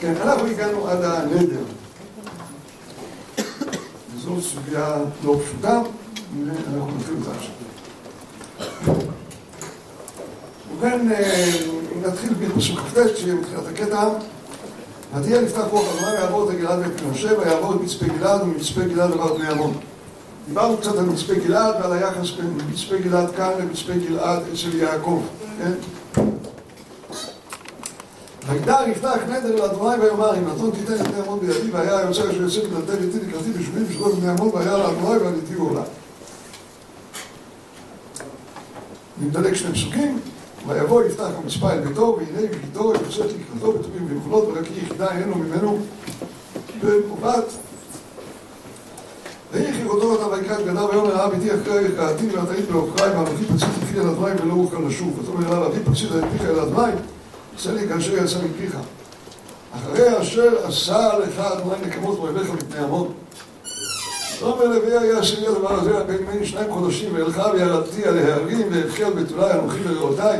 כן, אנחנו הגענו עד הנדר. זו סוגיה לא פשוטה, ואנחנו נתחיל אותה עכשיו. ובכן, נתחיל בפסוק כ"ט, שיהיה בתחילת הקטע. ותהיה נפתח רוח אדוני ויעבור את הגלעד ואת מנשה ויעבור את מצפה גלעד ומצפה גלעד עבר בני עמון. דיברנו קצת על מצפה גלעד ועל היחס בין מצפה גלעד כאן למצפה גלעד אצל יעקב, כן? וידר יפתח נדר לאדוני ויאמר אם נתון תיתן את בני עמון בידי והיה היוצא אשר יוצא בדלתי ביתי לקראתי בשבילים בשבילות בני עמון והיה לאדוני ועליתי עולה. אני מדלג שני פסוקים ויבוא יפתח המצפה אל ביתו והנה בגיתו יוצאת לקראתו בטובים ויכולות ורק יחידה אין לו ממנו במובט ויחי אותו אותה ויקרא את ויאמר ראה ביתי אחרי ירקעתי ואת היית בעוכריי ואנוכי פצית את אל אדוני ולא אוכל לשוב. ותאמר אליו אבי פצית את פיך אל אדוני עשה לי כאשר יצא מפיך. אחרי אשר עשה לך אדוני נקמות ואוהביך מפני עמון. ואומר לוי היה השני הדבר הזה בין מני שניים חודשים ואלך וירדתי על ההרים ואבכי על בתולי אנוכי ורעותיי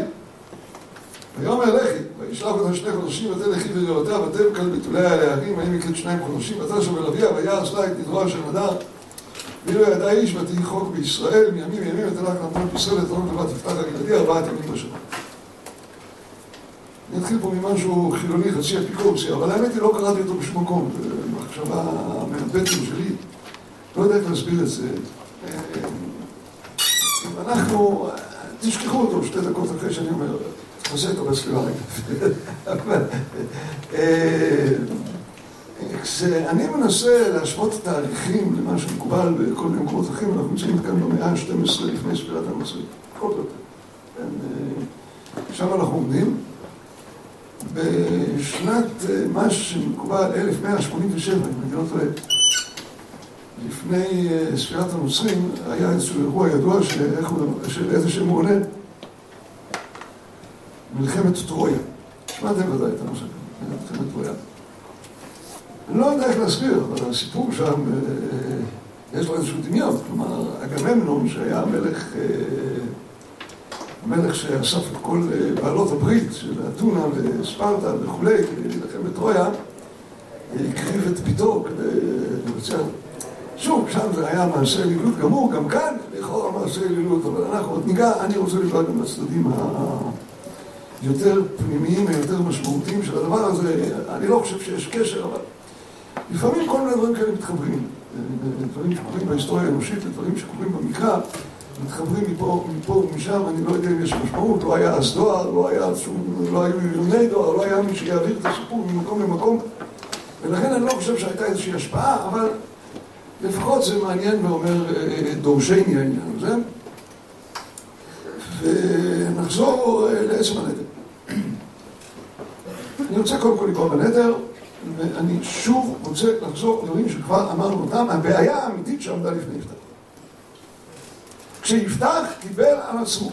ויאמר לכי וישלח אותם שני חודשים ותן לכי ורעותיה ותבק על בתולי על ההרים ויהי מקץ שניים חודשים ותן שם ולוויה ויעש לה את נדרו של נדר ואילו ידע איש ותהי חוק בישראל מימים ימים ותלך נמון בישראל ותלון לבד תפתח על ילדי ארבעת ימים בשנה אני אתחיל פה ממשהו חילוני חצי אפיקורסי אבל האמת היא לא קראתי אותו בשום מקום זה מחשבה מהבטן שלי לא יודע איך להסביר את זה. אם אנחנו, תשכחו אותו שתי דקות אחרי שאני אומר, תעשה אותו בסביבה רגע. כשאני מנסה להשוות תהליכים למה שמקובל בכל מיני מקומות אחרים, אנחנו נמצאים כאן במאה ה-12 לפני ספירת הנוצרים, פחות או יותר. שם אנחנו עומדים. בשנת מה שמקובל 1187, אם אני לא טועה. לפני ספירת הנוצרים היה איזשהו אירוע ידוע של איזה שם הוא עונה מלחמת טרויה. שמעתם ודאי את הזה, מלחמת טרויה. לא יודע איך להסביר, אבל הסיפור שם, יש לו איזשהו דמיון. כלומר, אגממנון שהיה המלך, המלך שאסף את כל בעלות הברית של אתונה וספרטה וכולי, כדי להילחם בטרויה, הקריב את ביתו כדי לבצע שוב, שם זה היה מעשה אלילות גמור, גם כאן לכאורה מעשה אלילות, אבל אנחנו עוד ניגע, אני רוצה לפגוע גם בצדדים היותר פנימיים ויותר משמעותיים של הדבר הזה, אני לא חושב שיש קשר, אבל לפעמים כל מיני דברים כאלה מתחברים, דברים שקורים בהיסטוריה האנושית, דברים שקורים במקרא, מתחברים מפה, מפה ומשם, אני לא יודע אם יש משמעות, לא היה אז דואר, לא היה לא היו מיליוני דואר, לא היה מי שיעביר את הסיפור ממקום למקום, ולכן אני לא חושב שהייתה איזושהי השפעה, אבל לפחות זה מעניין ואומר דורשני העניין הזה. ונחזור לעצם הנדר. אני רוצה קודם כל לקרוא בנדר, ואני שוב רוצה לחזור לדברים שכבר אמרנו אותם, הבעיה האמיתית שעמדה לפני יפתח. כשיפתח קיבל על עצמו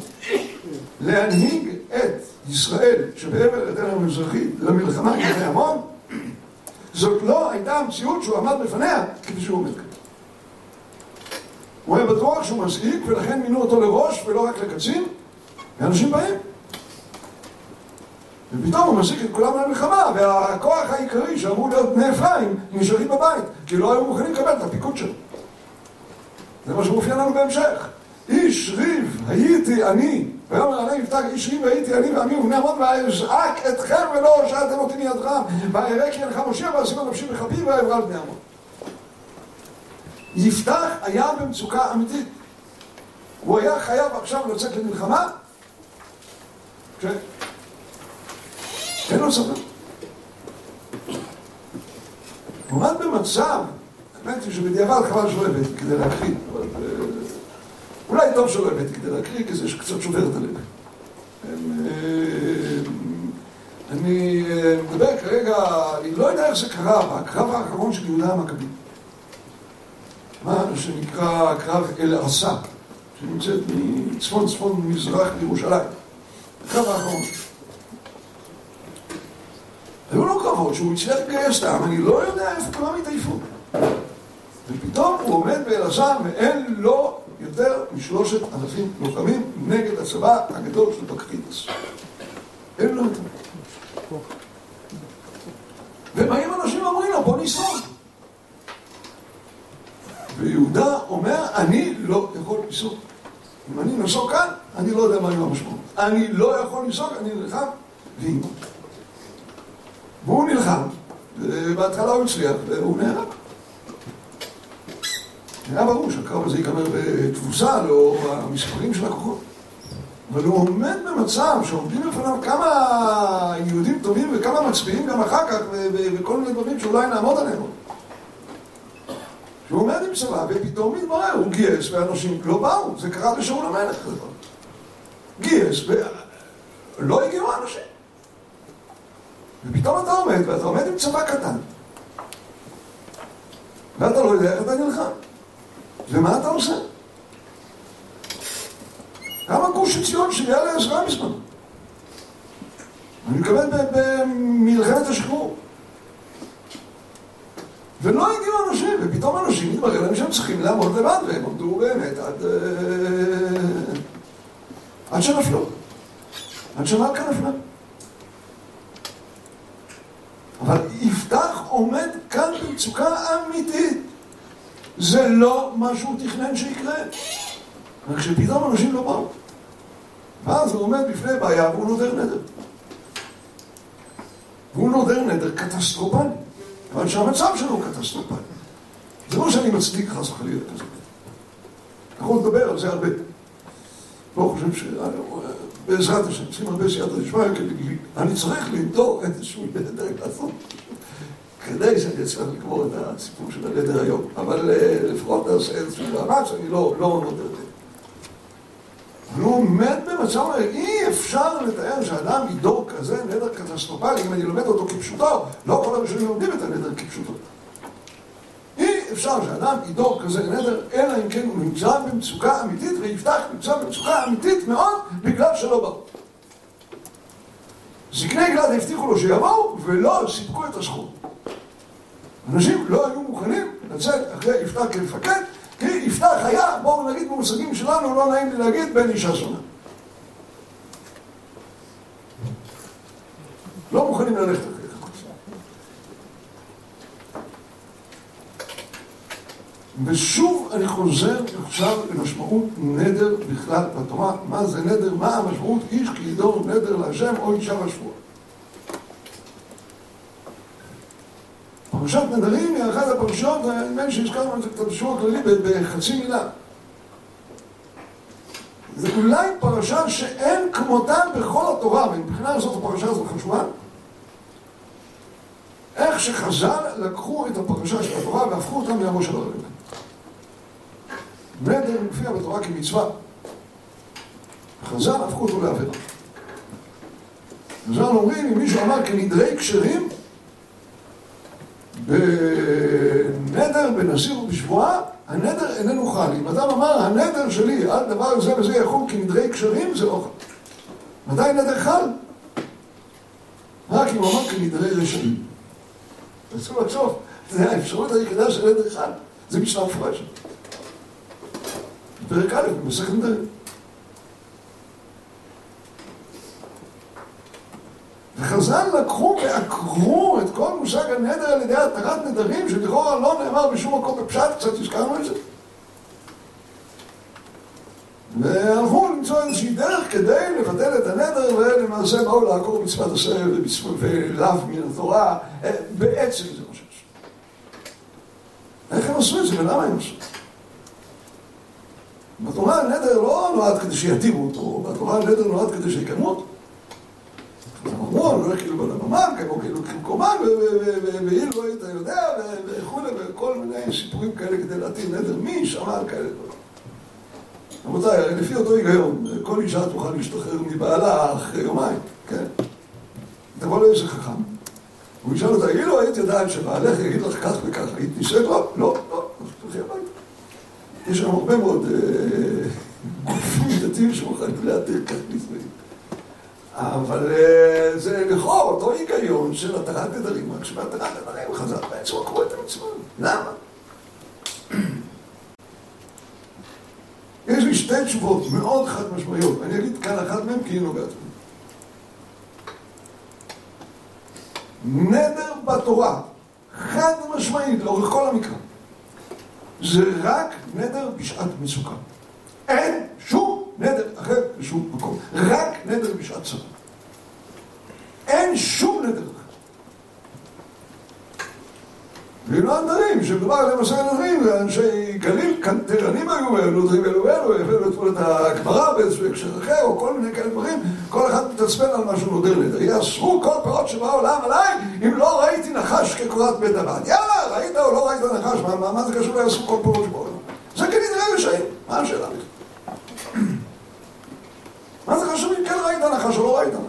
להנהיג את ישראל שבעבר הירדן המזרחי למלחמה עם בני עמון, זאת לא הייתה המציאות שהוא עמד בפניה כפי שהוא עומד כאן. הוא היה בטוח שהוא מזעיק ולכן מינו אותו לראש ולא רק לקצין ואנשים באים ופתאום הוא מזעיק את כולם למלחמה והכוח העיקרי שאמור להיות בני אפרים נשארים בבית כי לא היו מוכנים לקבל את הפיקוד שלו. זה מה שמופיע לנו בהמשך. איש ריב הייתי אני. ויאמר עלי יפתח איש ריב הייתי אני ועמי ובני עמון ואזעק אתכם ולא הושעתם אותי מידכם. ואראה כי אינך מושיע ואשימה נפשי בכפי ואעברה לבני עמון. יפתח היה במצוקה אמיתית. הוא היה חייב עכשיו לצאת למלחמה? כן. אין לו סבלנות. הוא במצב, האמת היא שבדיעבד חבל שלא הבאתי כדי להקריא, אבל אולי טוב שלא הבאתי כדי להקריא, כי זה קצת שובר את הלב. אני מדבר כרגע, אני לא יודע איך זה קרה, הקרב האחרון של יהודה המכבי. מה שנקרא קרב אל-ערסה, שנמצאת מצפון צפון מזרח לירושלים. הקרב האחרון. קרבות שהוא הצליח לגייס אותם, אני לא יודע איפה כולם התעייפו. ופתאום הוא עומד באלעזר ואין לו יותר משלושת אלפים לוחמים נגד הצבא הגדול של בקריטס. אין לו יותר. ובאים אנשים ואומרים לו, בוא ניסוג. ויהודה אומר, אני לא יכול לנסוק. אם אני נסוק כאן, אני לא יודע מה יהיו המשמעות. אני לא יכול לנסוק, אני נלחם ואימו. והוא נלחם, ובהתחלה הוא הצליח, והוא נהרג. היה ברור שהקרב הזה ייגמר בתבוסה לאור המספרים של הכוחות. אבל הוא עומד במצב שעומדים בפניו כמה יהודים טובים וכמה מצביעים גם אחר כך וכל מיני דברים שאולי נעמוד עליהם. שהוא עומד עם צבא ופתאום מתברר, הוא גייס ואנשים לא באו, זה קרה לשאול המלך. גייס ולא הגיעו אנשים. ופתאום אתה עומד ואתה עומד עם צבא קטן ואתה לא יודע איך אתה נלחם. ומה אתה עושה? כמה גוש עציון שהגיע לעזרה בזמנו? אני מקבל במלחמת השחרור. ולא הגיעו אנשים, ופתאום אנשים מתברר להם שהם צריכים לעמוד לבד, והם עמדו באמת עד... עד שנפלו. עד שמלכה נפלה. אבל יפתח עומד כאן במצוקה אמיתית. זה לא מה שהוא תכנן שיקרה. רק שפתאום אנשים לא באו. ואז הוא עומד בפני בעיה והוא נודר נדר. והוא נודר נדר קטסטרופלי. כיוון שהמצב שלו קטסטרופלי. זה לא שאני מצדיק חס וחלילה כזה. אנחנו נדבר על זה הרבה. לא חושב ש... בעזרת השם, צריכים הרבה סייעתא דשמיא, אני צריך לנדור איזשהו נדר לעשות. כדי שאני אצליח לגמור את הסיפור של הנדר היום. אבל לפחות נעשה איזשהו מאמץ, אני לא נודר נדר. והוא עומד במצב, אי אפשר לתאר שאדם ידור כזה נדר קטסטרופלי, אם אני לומד אותו כפשוטו, לא כל הראשונים לומדים את הנדר כפשוטו. אי אפשר שאדם ידור כזה נדר, אלא אם כן הוא נמצא במצוקה אמיתית, ויפתח נמצא במצוקה אמיתית מאוד, בגלל שלא באו. זקני גלעד הבטיחו לו שיבואו, ולא סיפקו את הסכום. אנשים לא היו מוכנים לצאת אחרי יפתח כמפקד, כי יפתח היה, בואו נגיד במושגים שלנו, לא נעים לי להגיד, בן אישה זונה. לא מוכנים ללכת אחרי. ושוב אני חוזר עכשיו למשמעות נדר בכלל בתורה. מה זה נדר? מה המשמעות? איש כי ידור נדר להשם או אישה בשבוע. פרשת נדרים היא אחת הפרשות, נדמה לי שהזכרנו את בשיעור הכללי בחצי מילה. זה אולי פרשה שאין כמותה בכל התורה, ומבחינה זאת הפרשה הזאת חשובה. איך שחז"ל לקחו את הפרשה של התורה והפכו אותה מהראש של הרגל. נדר מופיע בתורה כמצווה. חז"ל הפכו אותו לעבירה. חז"ל אומרים, אם מישהו אמר כנדרי כשרים, בנדר, בנזיר ובשבועה, הנדר איננו חל. אם אדם אמר, הנדר שלי על דבר זה וזה יכול כנדרי קשרים, זה לא חל. מתי נדר חל? רק אם הוא אמר כנדרי רשעים. תעשו לחשוב, זה האפשרות היחידה של נדר חל. זה משנה מפורשת. פרק א', במסכת נדרים. וחז"ל לקחו ועקרו את כל מושג הנדר על ידי התרת נדרים שלכאורה לא נאמר בשום מקום בפשט, קצת הזכרנו את זה. והלכו למצוא איזושהי דרך כדי לבטל את הנדר ולמעשה באו לעקור מצוות עשה ולאו מן התורה בעצם זה מה שעשו. איך הם עשו את זה ולמה הם עשו את זה? בתורה הנדר לא נועד כדי שיתירו אותו, בתורה הנדר נועד כדי שיקנו אותו. הממון, לא כאילו בלממן, כמו כאילו כמקומן, ואילו היית יודע, וכולי, וכל מיני סיפורים כאלה כדי להטיל נדר, מי שמע על כאלה דברים. רבותיי, לפי אותו היגיון, כל אישה תוכל להשתחרר מבעלה אחרי יומיים, כן? תבוא לאיזה חכם, הוא ישאל אותה, אילו היית יודעת שבעלך יגיד לך כך וכך, היית נישאת? לא, לא, לא, אז תלכי הביתה. יש שם הרבה מאוד גופים דתיים שמוכנים להתיר כך נישואים. אבל זה לכאורה אותו היגיון של התרת נדרים, רק שבהתרת נדרים חז"ל בעצם עקרו את המצווה. למה? שתי תשובות מאוד חד משמעיות, אני אגיד כאן אחת מהן כי היא נוגעת. נדר בתורה, חד משמעית לאורך כל המקרא, זה רק נדר בשעת מצוקה. אין שום נדר אחר בשום מקום, רק נדר בשעת צרה. אין שום נדר אחר. ואילו הנדרים, שמדובר עליהם עשרה נדרים, זה אנשי גליל, קנטרנים היו, נודרים אלו אלו, הבאנו את הגמרא באיזשהו הקשר אחר, או כל מיני כאלה דברים, כל אחד מתעצבן על משהו נודר נדר. יאסרו כל פירות שבעולם עליי, אם לא ראיתי נחש כקורת בית הבד. יאללה, ראית או לא ראית נחש, מה, מה זה קשור ליאסרו כל פירות שבעולם? זה כנראה רשעים, מה השאלה בכלל? מה זה חשוב אם כן ראית נחש או לא ראית נחש?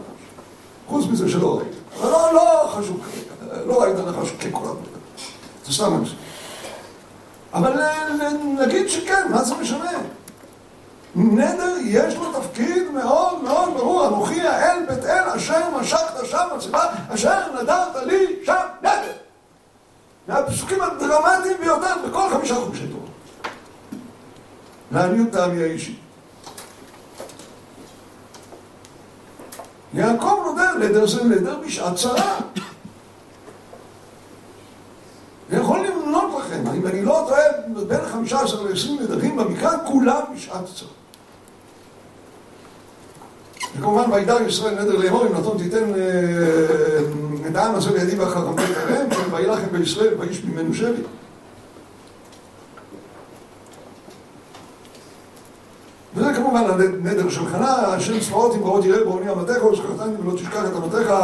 חוץ מזה שלא ראית. אבל לא, לא חשוב כרגע, לא ראית נחש בית זה סתם אנשים. אבל נגיד שכן, מה זה משנה? נדר יש לו תפקיד מאוד מאוד ברור, אנוכי האל בית אל אשר משכת שם מצבה, אשר נדרת לי שם נדר. מהפסוקים הדרמטיים ביותר בכל חמישה חומשי תורה. לעניות טעמי האישי. יעקב נודר, נדר זה נדר בשעת צרה. אני יכול למנות לכם, אם אני לא טועה, בין 15 ל-20 נדרים במקרא, כולם בשעת צרה. וכמובן, וידר ישראל נדר לאמור, אם נתון תיתן את העם הזה לידי ואחרם בית עליהם, וילחם בישראל ואיש ממנו שבי. וזה כמובן הנדר של חנה, השם צבאות אם רעות יראה בעוני אמתך, ושכחתני ולא תשכח את אמתך,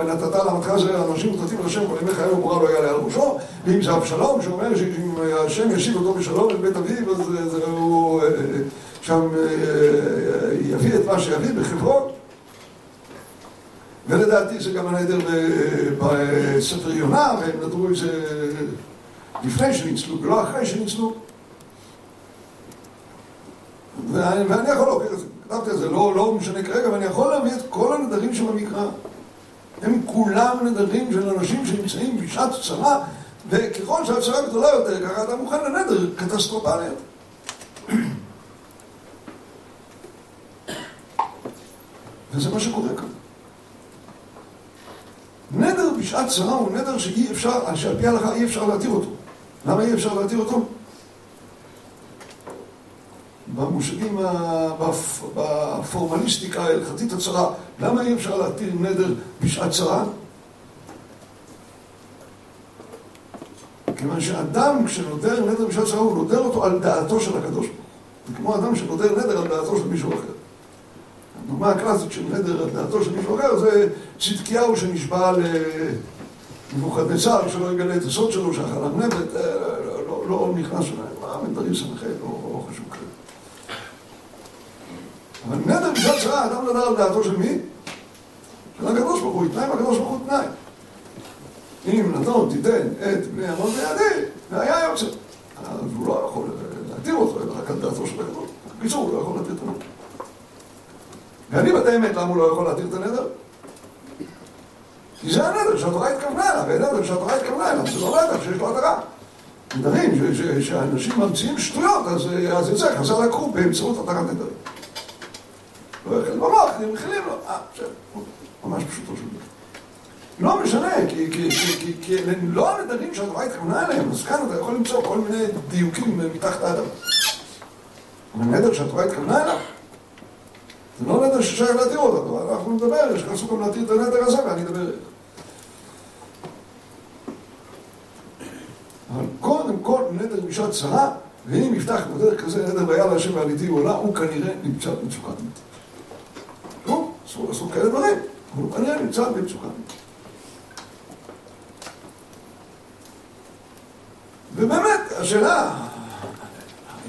ונתת לאמתך זרע אנשים ותתים על השם כל ימי חייו וברא לא יעלה על ראשו, ואם זה אבשלום, שאומר שאם השם ישיב אותו בשלום אל בית אביו, אז הוא שם יביא את מה שיביא בחברות. ולדעתי זה גם הנדר בספר יונה, והם נדרו את זה לפני שניצלו ולא אחרי שניצלו. ואני, ואני יכול להוכיח את זה, כתבתי את זה, לא, לא משנה כרגע, ואני יכול להביא את כל הנדרים שבמקרא. הם כולם נדרים של אנשים שנמצאים בשעת צרה, וככל שהצרה גדולה יותר, ככה אתה מוכן לנדר קטסטרופלי וזה מה שקורה כאן. נדר בשעת צרה הוא נדר שאי אפשר, שעל פי ההלכה אי אפשר להתיר אותו. למה אי אפשר להתיר אותו? במושגים, בפורמליסטיקה ההלכתית הצרה, למה אי אפשר להתיר נדר בשעת צרה? כיוון שאדם כשנודר נדר בשעת צרה הוא נודר אותו על דעתו של הקדוש ברוך הוא. זה כמו אדם שנודר נדר על דעתו של מישהו אחר. הדוגמה הקלאסית של נדר על דעתו של מישהו אחר זה צדקיהו שנשבע לנבוכדנצר שלא יגלה את הסוד שלו, שאכל ארנבת, לא נכנס אליי, מה מדברים סמכי, לא חשוב כזה. אבל נדר בשעת צרה, אדם נדר על דעתו של מי? של הקדוש ברוך הוא, יתנאי מהקדוש ברוך הוא תנאי. אם נתון תיתן את בני עמון בידי, והיה יוצא. אז הוא לא יכול להתיר אותו, אלא רק על דעתו של הקדוש. בקיצור, הוא לא יכול להתיר את הנדר. ואני בתי אמת, למה הוא לא יכול להתיר את הנדר? כי זה הנדר שהתורה התכוונה אליו, והנדר שהתורה התכוונה אליו, זה לא נדר שיש לו הדרה. נדרים, שאנשים ממציאים שטויות, אז זה חז"ל לקחו באמצעות התרת נדרים. לא יאכל במוח, הם מכילים לו, אה, בסדר, ממש פשוטו של דבר. לא משנה, כי לא הנדרים שהתורה התכוונה אליהם, אז כאן אתה יכול למצוא כל מיני דיוקים מתחת האדם. אבל נדר שהתורה התכוונה אליו, זה לא נדר ששייך להתיר אותו, אנחנו נדבר, יש לך גם להתיר את הנדר הזה ואני אדבר איך. אבל קודם כל נדר בשעת צרה, ואם יפתח בדרך כזה נדר ויעל השם ועליתי עולה, הוא כנראה נמצא במצוקת מת. אסור לעשות כאלה דברים, אבל הוא כנראה נמצא במצוקת מת. ובאמת, השאלה,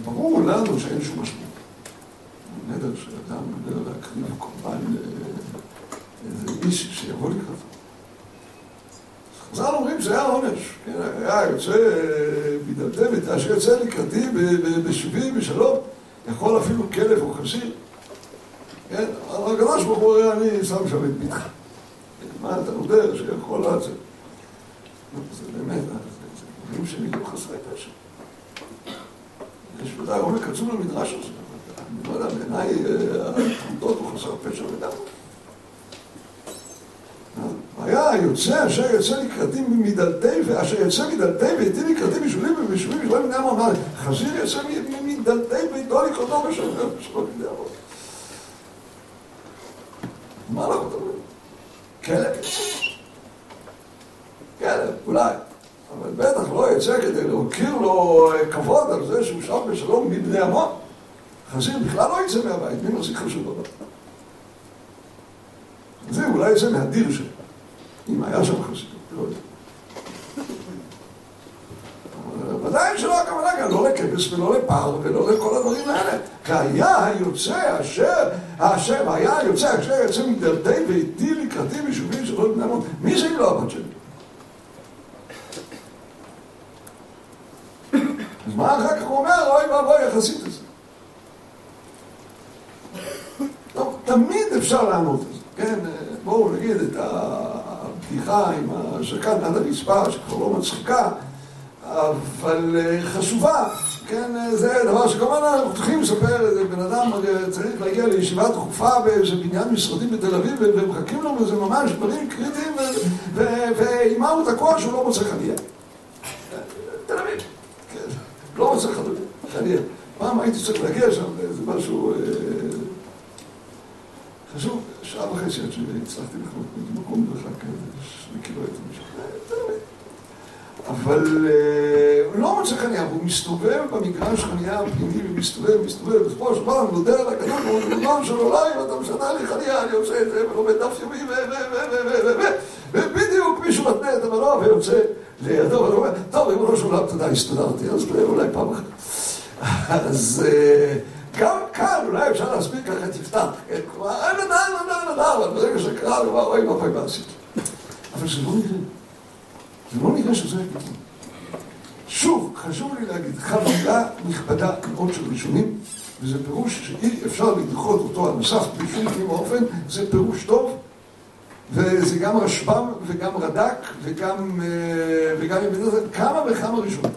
ברור לנו שאין שום משמעות. נדר שאדם נדר להקריב קורבן לאיזה איש שיבוא לקראתו. חז"ל אומרים שזה היה עונש, כן, היה יוצא בידלתם את אשר יוצא לקראתי בשבי בשלום, יכול אפילו כלב או חסיר. כן, אבל הקדוש ברוך הוא אומר, אני שם שם את ביתך. מה אתה נודר שיכול לצאת? זה באמת, זה דברים שלי לא חסרי פשע. יש ודאי עומק עצום למדרש הזה. אני לא יודע, בעיניי התמודות הוא חסר פשע לגמרי. היה יוצא אשר יוצא לקראתי מדלתי ואשר יוצא מדלתי ואיתי לקראתי בשבילים ובשבילים בשבילים בני אמר חזיר יוצא מדלתי ביתו לקראתו בשבילים בני עמם מה אנחנו מדברים? כלב כלב, אולי אבל בטח לא יצא כדי להוקיר לו כבוד על זה שהוא שם בשלום מבני עמו חזיר בכלל לא יצא מהבית, מי מחזיק חשוב בבית? זה אולי יצא מהדיר שלו אם היה שם חסידות, לא יודע. ודאי שלא לא לכבש ולא לפר ולא לכל הדברים האלה. כי היה היוצא אשר, אשר, היה היוצא אשר יוצא מדלתי ואיתי לקראתי ביישובים שלא בני עמוד. מי זה אם לא הבת שלי? אז מה אחר כך הוא אומר? אוי ואבוי יחסית לזה. טוב, תמיד אפשר לענות את זה, כן? בואו נגיד את הבדיחה עם הזקן עד הרצפה, שכבר לא מצחיקה, אבל חשובה, כן? זה דבר שכמובן אנחנו צריכים לספר, בן אדם צריך להגיע לישיבה דחופה באיזה בניין משרדי בתל אביב ומחכים לו וזה ממש דברים קריטיים ועם מה הוא תקוע שהוא לא מוצא חניה. תל אביב, כן, לא מוצא חניה. פעם הייתי צריך להגיע שם לאיזה משהו חשוב, שעה וחצי עד שהצלחתי לחנות במקום מרחק שני קילומטר משם, אבל הוא לא מוצא חניה, והוא מסתובב במגרש חניה הפנימי ומסתובב, מסתובב, בסופו של דבר הוא נודה על ברוך הוא, ריבונו של עולם, אתה משנה לי חניה, אני עושה את זה, ולומד דף יומי, ו... ו... ו... ו... ו... ו... ובדיוק מישהו מתנה את המנוע ויוצא לידו, ואני אומר, טוב, ריבונו של עולם, תודה, הסתדרתי, אז אולי פעם אחת. אז... גם כאן אולי אפשר להסביר ככה את יפתח, כן? כלומר, אין נדע, אין נדע, אבל ברגע שזה קרה, הוא אמר, אוי, מה פעם עשית? אבל זה לא נראה. זה לא נראה שזה הפתרון. שוב, חשוב לי להגיד, חבילה נכבדה מאוד של ראשונים, וזה פירוש שאי אפשר לדחות אותו על מסך בשום פנים ואופן, זה פירוש טוב, וזה גם רשב"ם וגם רד"ק וגם, וגם כמה וכמה ראשונים.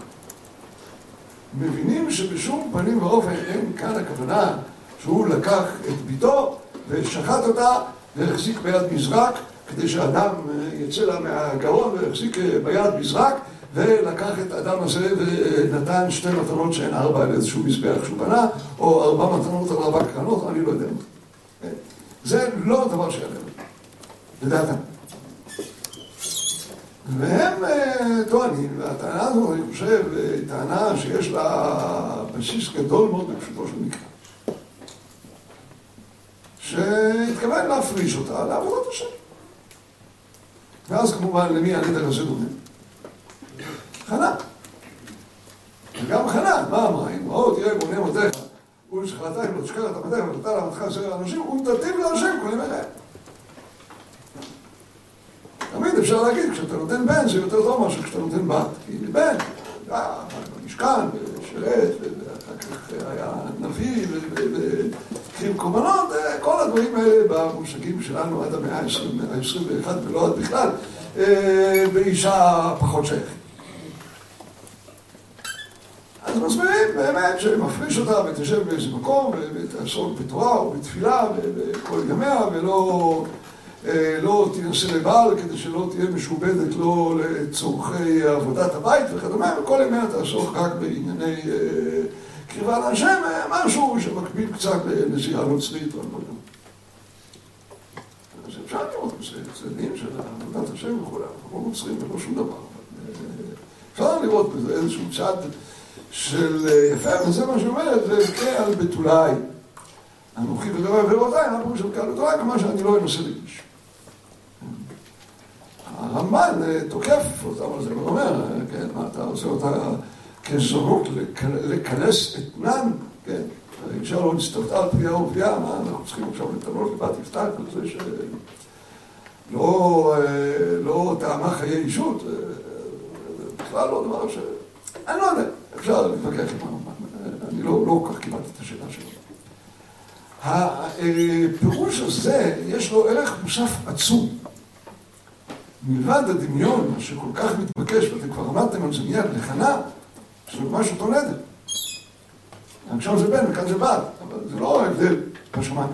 מבינים שבשום פנים ואופן אין כאן הכוונה שהוא לקח את ביתו ושחט אותה והחזיק ביד מזרק כדי שהאדם יצא לה מהגרון והחזיק ביד מזרק ולקח את האדם הזה ונתן שתי מתנות שהן ארבע על איזשהו מזבח שהוא בנה או ארבע מתנות על ארבע קרנות, אני לא יודע מה. זה לא דבר שהיה להם, לדעתם. והם טוענים, והטענה הזו, אני חושב, טענה שיש לה בסיס גדול מאוד בפשוטו של מקרא. שהתכוון להפריש אותה לעבודת השם. ואז כמובן, למי הנדל הזה דומה? חנה. וגם חנה, מה אמרה? אם ראו תראה בוני מותיך, ולשכלתיים לא תשכח את עבדיך ונתן לעבדך עשר האנשים, ונתתיו להשם כל ימי חייהם. תמיד אפשר להגיד, כשאתה נותן בן זה יותר טוב מאשר כשאתה נותן בת, כי בן, היה במשכן, ושירת, ואחר כך היה נביא, והקריב קורבנות, כל הדברים האלה במושגים שלנו עד המאה ה-21 ולא עד בכלל, באישה פחות שייכת. אז מסבירים באמת שמפריש אותה ותשב באיזה מקום ותעסוק בתורה או בתפילה בכל ימיה ולא לא תנסה לבעל כדי שלא תהיה משובדת לא לצורכי עבודת הבית וכדומה וכל ימיה תעסוק רק בענייני קרבה להשם משהו שמקביל קצת לנסיעה נוצרית או לא אז אפשר לראות בזה צדדים של עבודת השם וכולי אנחנו לא נוצרים ולא שום דבר אפשר לראות בזה איזשהו צד של יפה וזה מה שאומרת וכעל בתולי. אנוכי ודבר מה פירוש של כעל בתולי כמה שאני לא אנסה להגיש. הרמב"ן תוקף אותם על זה, הוא אומר, כן, מה אתה עושה אותה כזונות לכנס אתנן, כן, האישה לא נסתוותה על פגיעה ופגיעה, מה אנחנו צריכים עכשיו לטענות לבת יפתח על זה שלא טעמה חיי אישות, בכלל לא דבר ש... אני לא יודע, אפשר להתווכח עם הרמב"ן, אני לא כל כך קיבלתי את השאלה שלו. הפירוש הזה, יש לו ערך מוסף עצום. מלבד הדמיון שכל כך מתבקש, ואתם כבר אמרתם על זה מיד, לחנה, שזה ממש אותו נדר. עכשיו זה בן וכאן זה בת, אבל זה לא ההבדל בשמיים.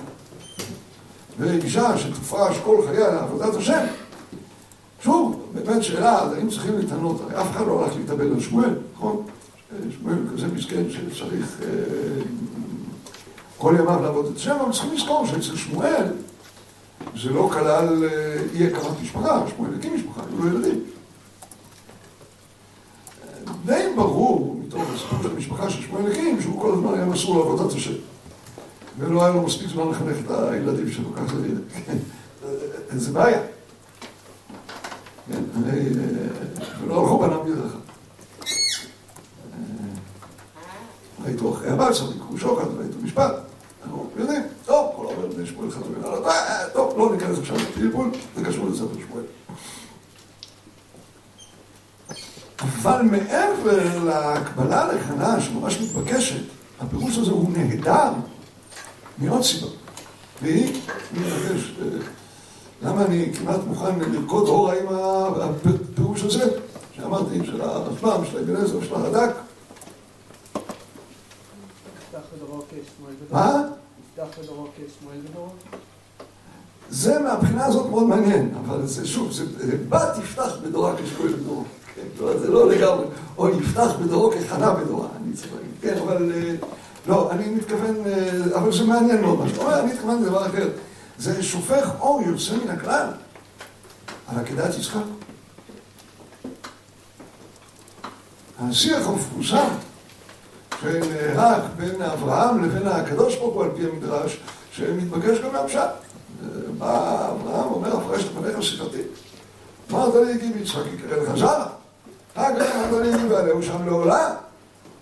ואישה שתופרש כל חייה לעבודת השם, שוב, באמת שאלה, אז האם צריכים להתענות, הרי אף אחד לא הולך להתאבד על שמואל, נכון? שמואל כזה מסכן שצריך כל ימיו לעבוד את השם, אבל צריכים לזכור שאצל שמואל זה לא כלל אי הקמת משפחה, שמואל הקים משפחה, היו לו ילדים. די ברור מתוך הסיפור של המשפחה של שמואל הקים, שהוא כל הזמן היה מסור לעבודת השם. ולא היה לו מספיק זמן לחנך את הילדים שלו, ככה זה. זה בעיה. ולא הלכו בנם בדרך. ראיתו אחרי הבת, צריך לקרוא שוקת, ראיתו משפט. אנחנו יודעים, טוב, כל העובד בני שמואל חתומים על טוב, לא ניכנס עכשיו לפלפול, זה קשור לספר שמואל. אבל מעבר להקבלה לכנה שממש מתבקשת, הפירוש הזה הוא נהדר מעוד סיבה. והיא, אני מבקש, למה אני כמעט מוכן לרקוד הורה עם הפירוש הזה, שאמרתי, של הרשב"ם, של האבן של הרד"ק. מה? זה מהבחינה הזאת מאוד מעניין, אבל זה שוב, זה בת יפתח בדורה כשמואל בדורו. זה לא לגמרי, או יפתח בדורו כחנה בדורה, אני צריך להגיד, כן, אבל לא, אני מתכוון, אבל זה מעניין מאוד מה שאתה אומר, אני מתכוון לדבר אחר. זה שופך אור יוצא מן הכלל על עקדת יצחק. השיח המפורסם שנערך בין אברהם לבין הקדוש ברוך הוא על פי המדרש, שמתבקש גם מהפשט. בא אברהם אומר, הפרש את פניך שיחתי. אמרת לי, כי ביצחק יקרא לך זרע. אחר כך אמרת לי, ועליהו שם לעולם.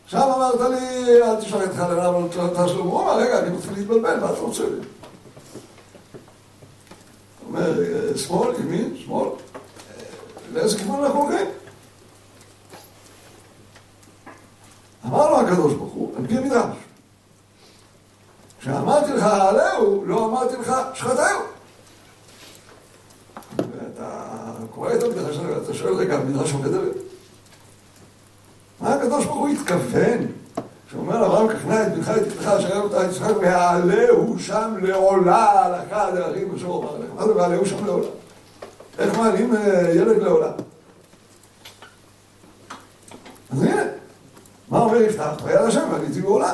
שם אמרת לי, אל תשלח איתך לרב, אבל תעש לו הוא אמר, רגע, אני מתחיל להתבלבל, מה אתה רוצה לי? אומר, שמאל, ימין, שמאל, לאיזה כיוון אנחנו הולכים? אמר לו הקדוש ברוך הוא, על פי המדרש. כשאמרתי לך עליהו, לא אמרתי לך שחטאו. ואתה קורא את המדרש הזה, ואתה שואל, רגע, המדרש עובד עליהם? מה הקדוש ברוך הוא התכוון? כשאומר לאברהם ככנע את בנך את יתך אשר אותה יצחק והעלהו שם לעולה הלכה דרכים אשר אומר לך. מה זה והעלהו שם לעולה? איך מעלים ילד לעולה? אז הנה, מה אומר יפתח? ויד השם ועליתי בעולה.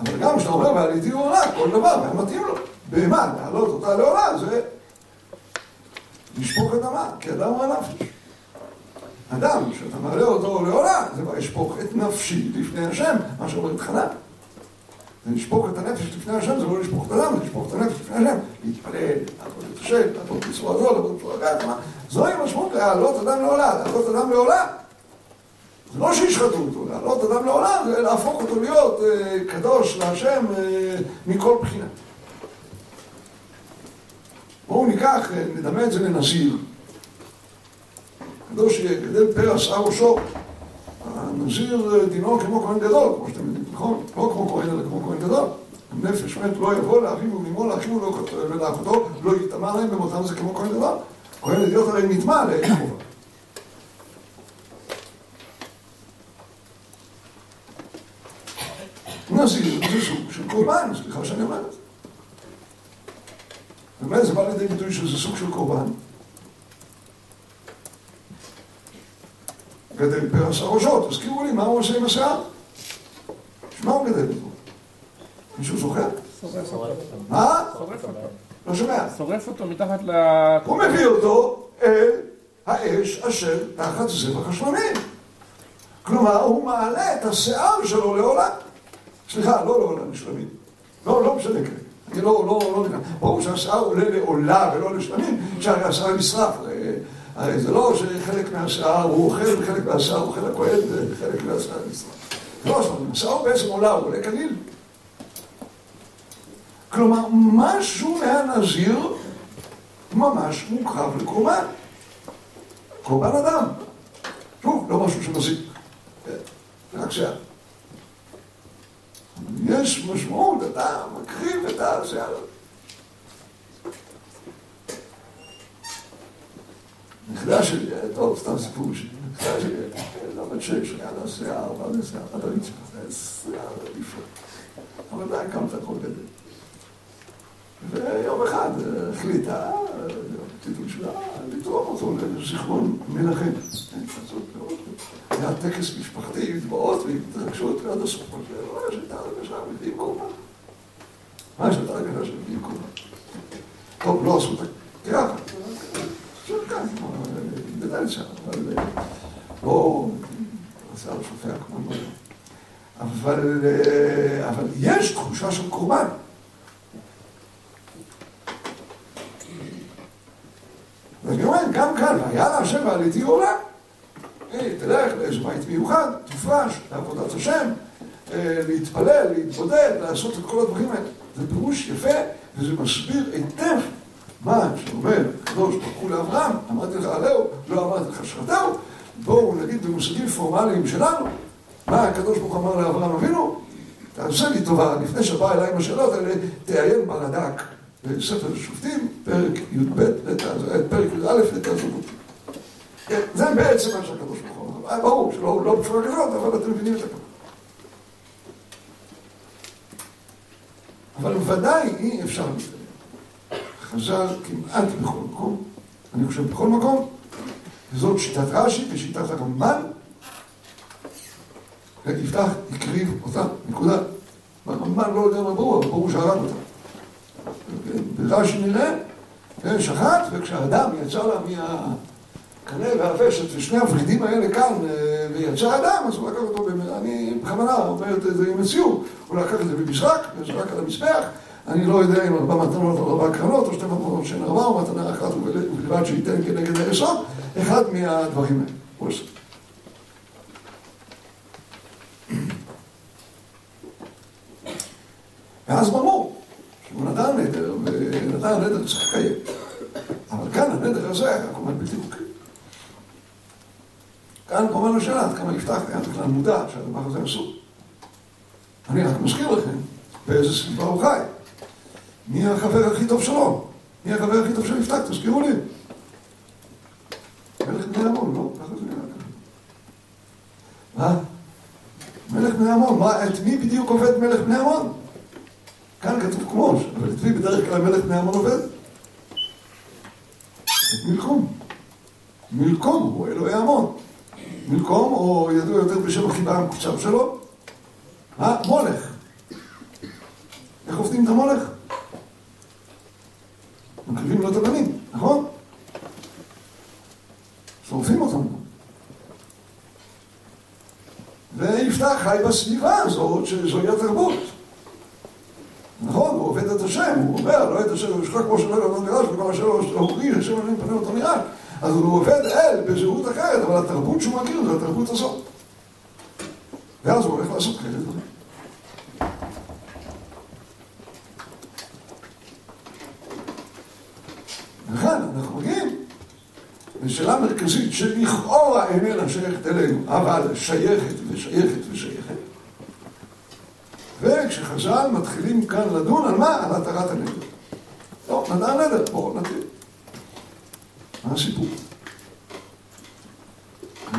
אבל גם כשאתה אומר ועליתי בעולה, כל דבר, מה מתאים לו. בהמה, להעלות אותה לעולה זה לשפוך את דמה, כי אדם הוא הנפש. אדם, שאתה מעלה אותו לעולה, זה כבר ישפוך את נפשי לפני השם, מה שאומרת חנה. זה לשפוך את הנפש לפני השם, זה לא לשפוך את הדם, זה לשפוך את הנפש לפני השם. להתפלל, לעבוד את השם, לעבוד בצורה זו, לעבוד בצורה אחרת, זוהי משמעות להעלות אדם לעולה, להעלות אדם לעולה. זה לא שישחטו אותו, להעלות אדם לעולה זה להפוך אותו להיות קדוש להשם מכל בחינה. בואו ניקח, נדמה את זה לנזיר. קדוש יגדל פרע שיער ראשו. הנזיר דינו כמו כהן גדול, כמו שאתם יודעים, נכון? לא כמו כהן אלא כמו כהן גדול. הנפש מת לא יבוא לאחיו ולאמו לאחיו ולאחותו, לא יטמע להם במותם זה כמו כהן גדול. כהן אדיוט הרי נטמע לעין חובה. נזיר זה סוג של קורבן, סליחה שאני אומר את זה. באמת זה בא לידי ביטוי שזה סוג של קורבן. גדל פרס הראשות, תזכירו לי מה הוא עושה עם השיער? שמה הוא גדל אותו? מישהו זוכר? שורף אותו. מה? שורף אותו. לא שומע. שורף אותו מתחת ל... הוא מביא אותו אל האש אשר תחת זבח השלמים. כלומר, הוא מעלה את השיער שלו לעולם. סליחה, לא לעולם לשלמים. לא, לא משנה כרגע. אני לא, לא, לא. ברור שהשיער עולה לעולה ולא לשלמים, שהרי השיער נשרף. הרי זה לא שחלק מהשיער הוא אוכל וחלק מהשיער הוא אוכל הכהן וחלק מהשיער נשרף. לא, השיער בעצם עולה, הוא עולה כליל. כלומר, משהו מהנזיר ממש מוקרב לקורבן. קורבן אדם. שוב, לא משהו שמזיק. רק שיער. יש משמעות, אתה מקריב את השיער. נכדה שלי, טוב, סתם סיפור שלי, נכדה שלי, לא בת שש, היה לה שיער, מה זה שיער? עד הרצפה, זה היה שיער נפלא. אבל די, קמת כל גדל. ויום אחד החליטה, טיטול שלה, לתרום אותו לזיכרון מנחם. היה טקס משפחתי, עם דמעות והתרגשות ועד הסוף. מה שהייתה הרגשה מביאים קורבן. מה שהייתה הרגשה שמביאים קורבן. טוב, לא עשו את הקרח, עשו את כאן, בדלציה, אבל לא רצה לשופע כמו מה. אבל יש תחושה של קורבן. ואני אומר, גם כאן, והיה להשם ועליתי עולה. תלך לאיזה בית מיוחד, תפרש לעבודת השם, להתפלל, להתבודד, לעשות את כל הדברים האלה. זה פירוש יפה, וזה מסביר היטב מה שאומר הקדוש ברוך הוא לאברהם, אמרתי לך עליהו, לא אמרתי לך שחטאו, בואו נגיד במושגים פורמליים שלנו, מה הקדוש ברוך אמר לאברהם אבינו? תעשה לי טובה, לפני שבא אליי עם השאלות האלה, תעיין ברד"ק בספר שופטים, פרק י"ב, פרק י"א לתעזבות. זה בעצם מה שהקדוש ברוך הוא אמר. ברור שלא לא בצורה כזאת, אבל אתם מבינים את הכל. אבל ודאי אי אפשר להתקדם. חז"ל כמעט בכל מקום, אני חושב בכל מקום, וזאת שיטת רש"י ושיטת הרמב"ן, יפתח הקריב אותה, נקודה. הרמב"ן לא יודע מה ברור, אבל ברור שהרג אותה. ברש"י נראה, שחט, וכשהאדם יצא לה מהקנה והוושת ושני הוורידים האלה כאן, ויצא אדם, אז הוא לקח אותו, אני בכוונה אומר את זה עם הציור, הוא לקח את זה במזרק, וזרק על המזבח, אני לא יודע אם ארבע מתנות או ארבע קרנות, או שתי מתנות שאין ארבע, או מתנה אחת ובלבד שייתן כנגד היסוד, אחד מהדברים האלה. הוא עושה. ואז ברור שהוא נתן נדר, ונתן נדר צריך לקיים. אבל כאן הנדר הזה היה קומן בלתי חוקי. כאן קומן השאלה, עד כמה יפתח היה בכלל מודע שהדבר הזה אסור. אני רק מזכיר לכם באיזה סביבה הוא חי. מי החבר הכי טוב שלו? מי החבר הכי טוב של יפתח? תזכירו לי. מלך בני עמון, לא? ככה זה נראה ככה. מה? מלך בני עמון, מה, את מי בדיוק עובד מלך בני עמון? כאן כתוב כמוש, אבל את מי בדרך כלל מלך בני עמון עובד? את מלקום. מלקום הוא אלוהי עמון. מלקום, או ידוע יותר בשם החיבה המקוצר שלו, מה? מולך. איך עובדים את המולך? מקריבים לו את הבנים, נכון? שורפים אותם. ויפתח חי בסביבה הזאת, שזוהי התרבות. נכון, הוא עובד את השם, הוא אומר, לא את השם, הוא ישחק כמו שלא ידעו נראה, וכל אשר לא אומרי, השם אלוהים פנה אותו נראה. אז הוא עובד אל בזהות אחרת, אבל התרבות שהוא מכיר זה התרבות הזאת. ואז הוא הולך לעשות כאלה דברים. וכאן אנחנו מגיעים לשאלה מרכזית שלכאורה איננה שייכת אלינו, אבל שייכת ושייכת ושייכת. וכשחז"ל מתחילים כאן לדון על מה? על התרת הנדר. לא, נדע הנדר, בואו נתחיל. מה הסיפור?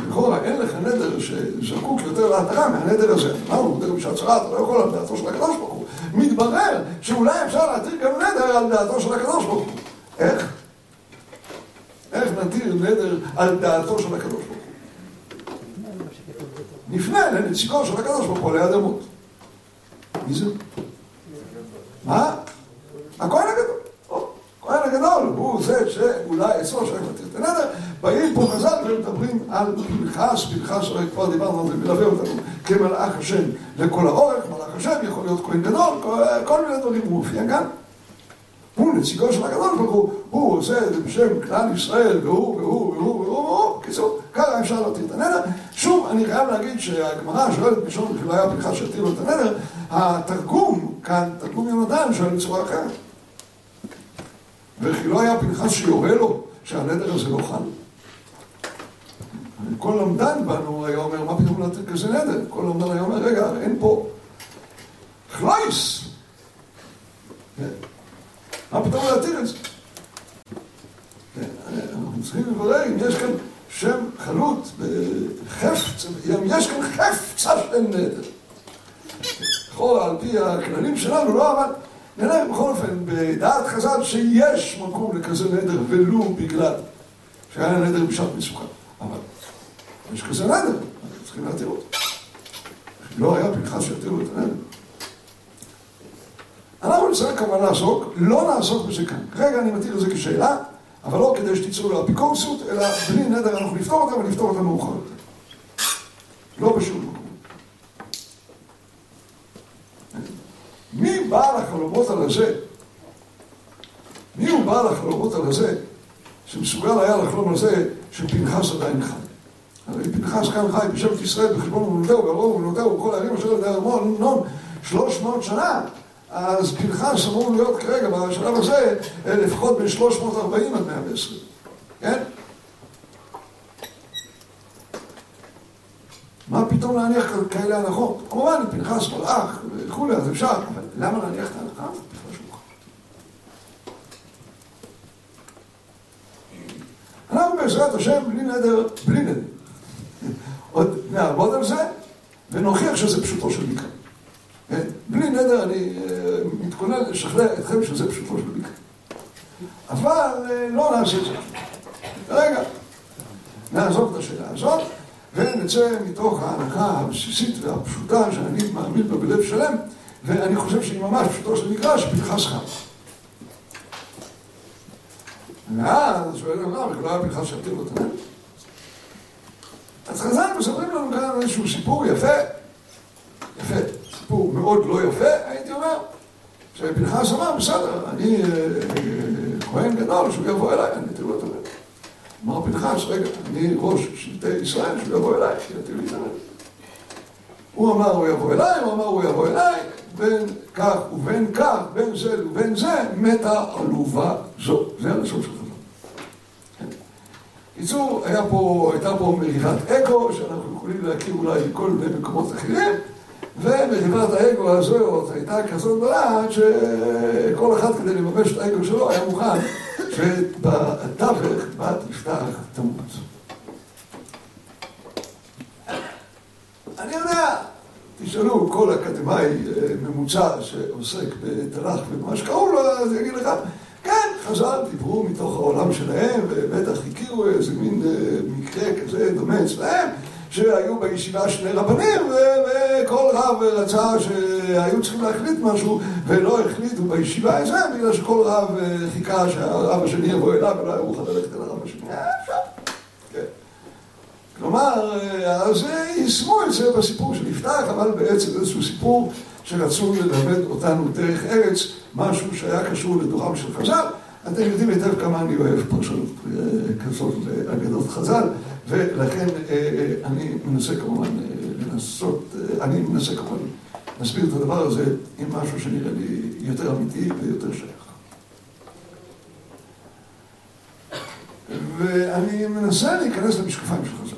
לכאורה אין לך נדר שזקוק יותר להתרה מהנדר הזה. אמרנו, נדר בשעת אתה לא יכול על דעתו של הקדוש ברוך הוא. מתברר שאולי אפשר להתיר גם נדר על דעתו של הקדוש ברוך הוא. איך? איך נתיר נדר על דעתו של הקדוש ברוך הוא? נפנה לנציגו של הקדוש ברוך הוא ליד אמות. מי זה? מה? הכהן הגדול. הכהן הגדול הוא זה שאולי אצלו שייך לתת את הנדר. באים פה חז"ל ומדברים על פנחס, פנחס הרי כבר דיברנו על זה, מלווה אותנו כמלאך השם לכל האורך, מלאך השם יכול להיות כהן גדול, כל מיני דברים הוא מופיע כאן. הוא נציגו של הקדוש ברוך הוא, הוא עושה את זה בשם כלל ישראל, והוא, והוא, והוא, והוא, והוא, קיצור, ככה אפשר להתיר את הנדר. שוב, אני חייב להגיד שהגמרא שואלת בשום כי לא היה פנחס שהתיר לו את הנדר, התרגום כאן, תרגום יונתן, שואל בצורה אחרת. וכי לא היה פנחס שיורה לו שהנדר הזה לא חל? כל למדן בנו היה אומר, מה פתאום להתיר כזה נדר? כל למדן היה אומר, רגע, אין פה חלייס. מה פתאום להתיר את זה? אנחנו צריכים לברר אם יש כאן שם חלוט בחפץ, אם יש כאן חפצה של נדר. לכאורה על פי הכללים שלנו לא, אבל נראה בכל אופן בדעת חז"ל שיש מקום לכזה נדר ולו בגלל שהיה נדר בשעת מסוכן. אבל יש כזה נדר, צריכים להתיר אותו. לא היה פנחס שיתירו את הנדר. אנחנו נצטרך כמובן לעסוק, לא נעסוק בזה כאן. כרגע אני מתיר את זה כשאלה, אבל לא כדי שתצאו לאפיקורסות, אלא בלי נדר אנחנו נפתור אותה ונפתור אותה מאוחר יותר. לא בשום מקום. מי בעל החלומות על הזה? מי הוא בעל החלומות על הזה שמסוגל היה לחלום על זה שפנחס עדיין חי? הרי פנחס כאן חי בשבט ישראל בחשבון ומנותהו וערוב ומנותהו וכל הערים אשר לדעת ארמון נון שלוש מאות שנה אז פנחס אמור להיות כרגע בשלב הזה לפחות בין שלוש מאות ארבעים עד מאה ועשרים, כן? מה פתאום להניח כאלה הנחות? כמובן, פנחס מלאך וכולי, אז אפשר, אבל למה להניח את ההנחה? אנחנו בעזרת השם בלי נדר, בלי נדר. עוד נעבוד על זה ונוכיח שזה פשוטו של מקרא. בלי נדר אני מתכונן לשכנע אתכם שזה פשוטו של מקרא. אבל לא נעשה את זה. רגע, נעזוב את השאלה הזאת. ונצא מתוך ההנחה הבסיסית והפשוטה שאני מאמין בה בלב שלם ואני חושב שהיא ממש פשוטו של מקרא שפנחס חי. ואז שואל אמר, ולא היה פנחס שיתיר לו את? אז חז"ל מספרים לנו כאן איזשהו סיפור יפה, יפה, סיפור מאוד לא יפה, הייתי אומר, שפנחס אמר, בסדר, אני כהן גדול, שהוא יבוא אליי, אני אתיר לו את הנר. אמר פנחס, רגע, אני ראש שלטי ישראל, שהוא יבוא אליי, שיתיר לי את הנר. הוא אמר הוא יבוא אליי, הוא אמר הוא יבוא אליי, בין כך ובין כך, בין זה ובין זה, מתה עלובה זו. זה הלשון של חז"ל. בקיצור, הייתה פה מריבת אגו, שאנחנו יכולים להכיר אולי מכל מיני מקומות אחרים, ומריבת האגו הזאת הייתה כזאת גדולה, שכל אחד כדי לממש את האגו שלו היה מוכן שבתווך בת יפתח תמות. אני יודע, תשאלו כל אקדמאי ממוצע שעוסק בתנ"ך ובמה שקראו לו, אז יגיד לך, כן, חז"ל דיברו מתוך העולם שלהם, ובטח הכירו איזה מין מקרה כזה דומה אצלהם, שהיו בישיבה שני רבנים, וכל רב רצה שהיו צריכים להחליט משהו, ולא החליטו בישיבה איזה, בגלל שכל רב חיכה שהרב השני יבוא אליו, ולא היה מוכן ללכת אל הרב השני. כלומר, אז יישמו את זה בסיפור של יפתח, אבל בעצם איזשהו סיפור שרצו ללמד אותנו דרך ארץ, משהו שהיה קשור לדורם של חז"ל. אתם יודעים היטב כמה אני אוהב פרשנות כזאת לאגדות חז"ל, ולכן אני מנסה כמובן לנסות, אני מנסה כמובן להסביר את הדבר הזה עם משהו שנראה לי יותר אמיתי ויותר שייך. ואני מנסה להיכנס למשקפיים של חז"ל.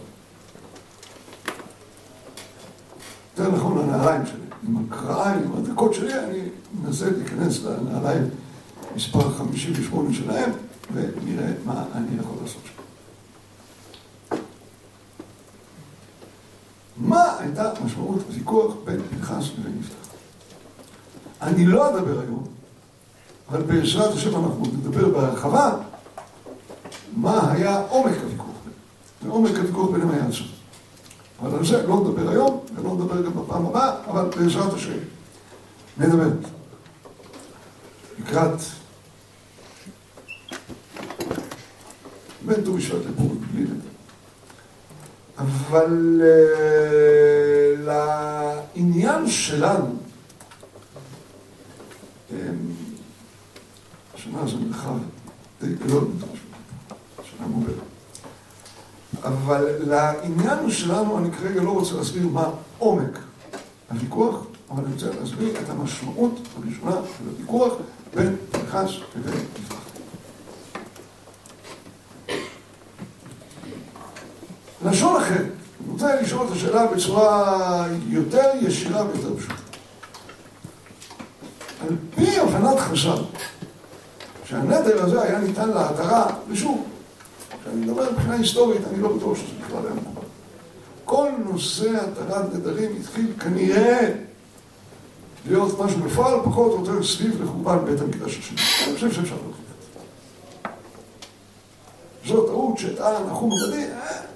יותר נכון לנעליים שלי, עם הקרעיים, עם הדקות שלי, אני מנסה להיכנס לנעליים מספר 58 שלהם, ונראה מה אני יכול לעשות שם. מה הייתה משמעות הוויכוח בין פנחס לבין יפתח? אני לא אדבר היום, אבל בעזרת השם אנחנו נדבר בהרחבה מה היה עומק הוויכוח ביניהם. ועומק הוויכוח ביניהם היה עצום. אבל על זה לא נדבר היום, ולא נדבר גם בפעם הבאה, אבל בעזרת השם נדבר. לקראת בין ט"ו בשבט לפורים, בלי נדבר. אבל לעניין שלנו, השנה זה מרחב די גדול, שנה מובנת. אבל לעניין שלנו אני כרגע לא רוצה להסביר מה עומק הוויכוח, אבל אני רוצה להסביר את המשמעות הראשונה של הוויכוח בין פנחס לבין לשון אחרת, אני רוצה לשאול את השאלה בצורה יותר ישירה ויותר פשוטה. על פי הבנת חז"ל, שהנדר הזה היה ניתן להתרה, ושוב, כשאני מדבר מבחינה היסטורית, אני לא בטוח שזה בכלל היה מקובל. כל נושא התרת נדרים התחיל כנראה להיות משהו בפועל פחות או יותר סביב לחורבן בית המקדש השני. אני חושב שאפשר להוכיח שטען נחום עבדי,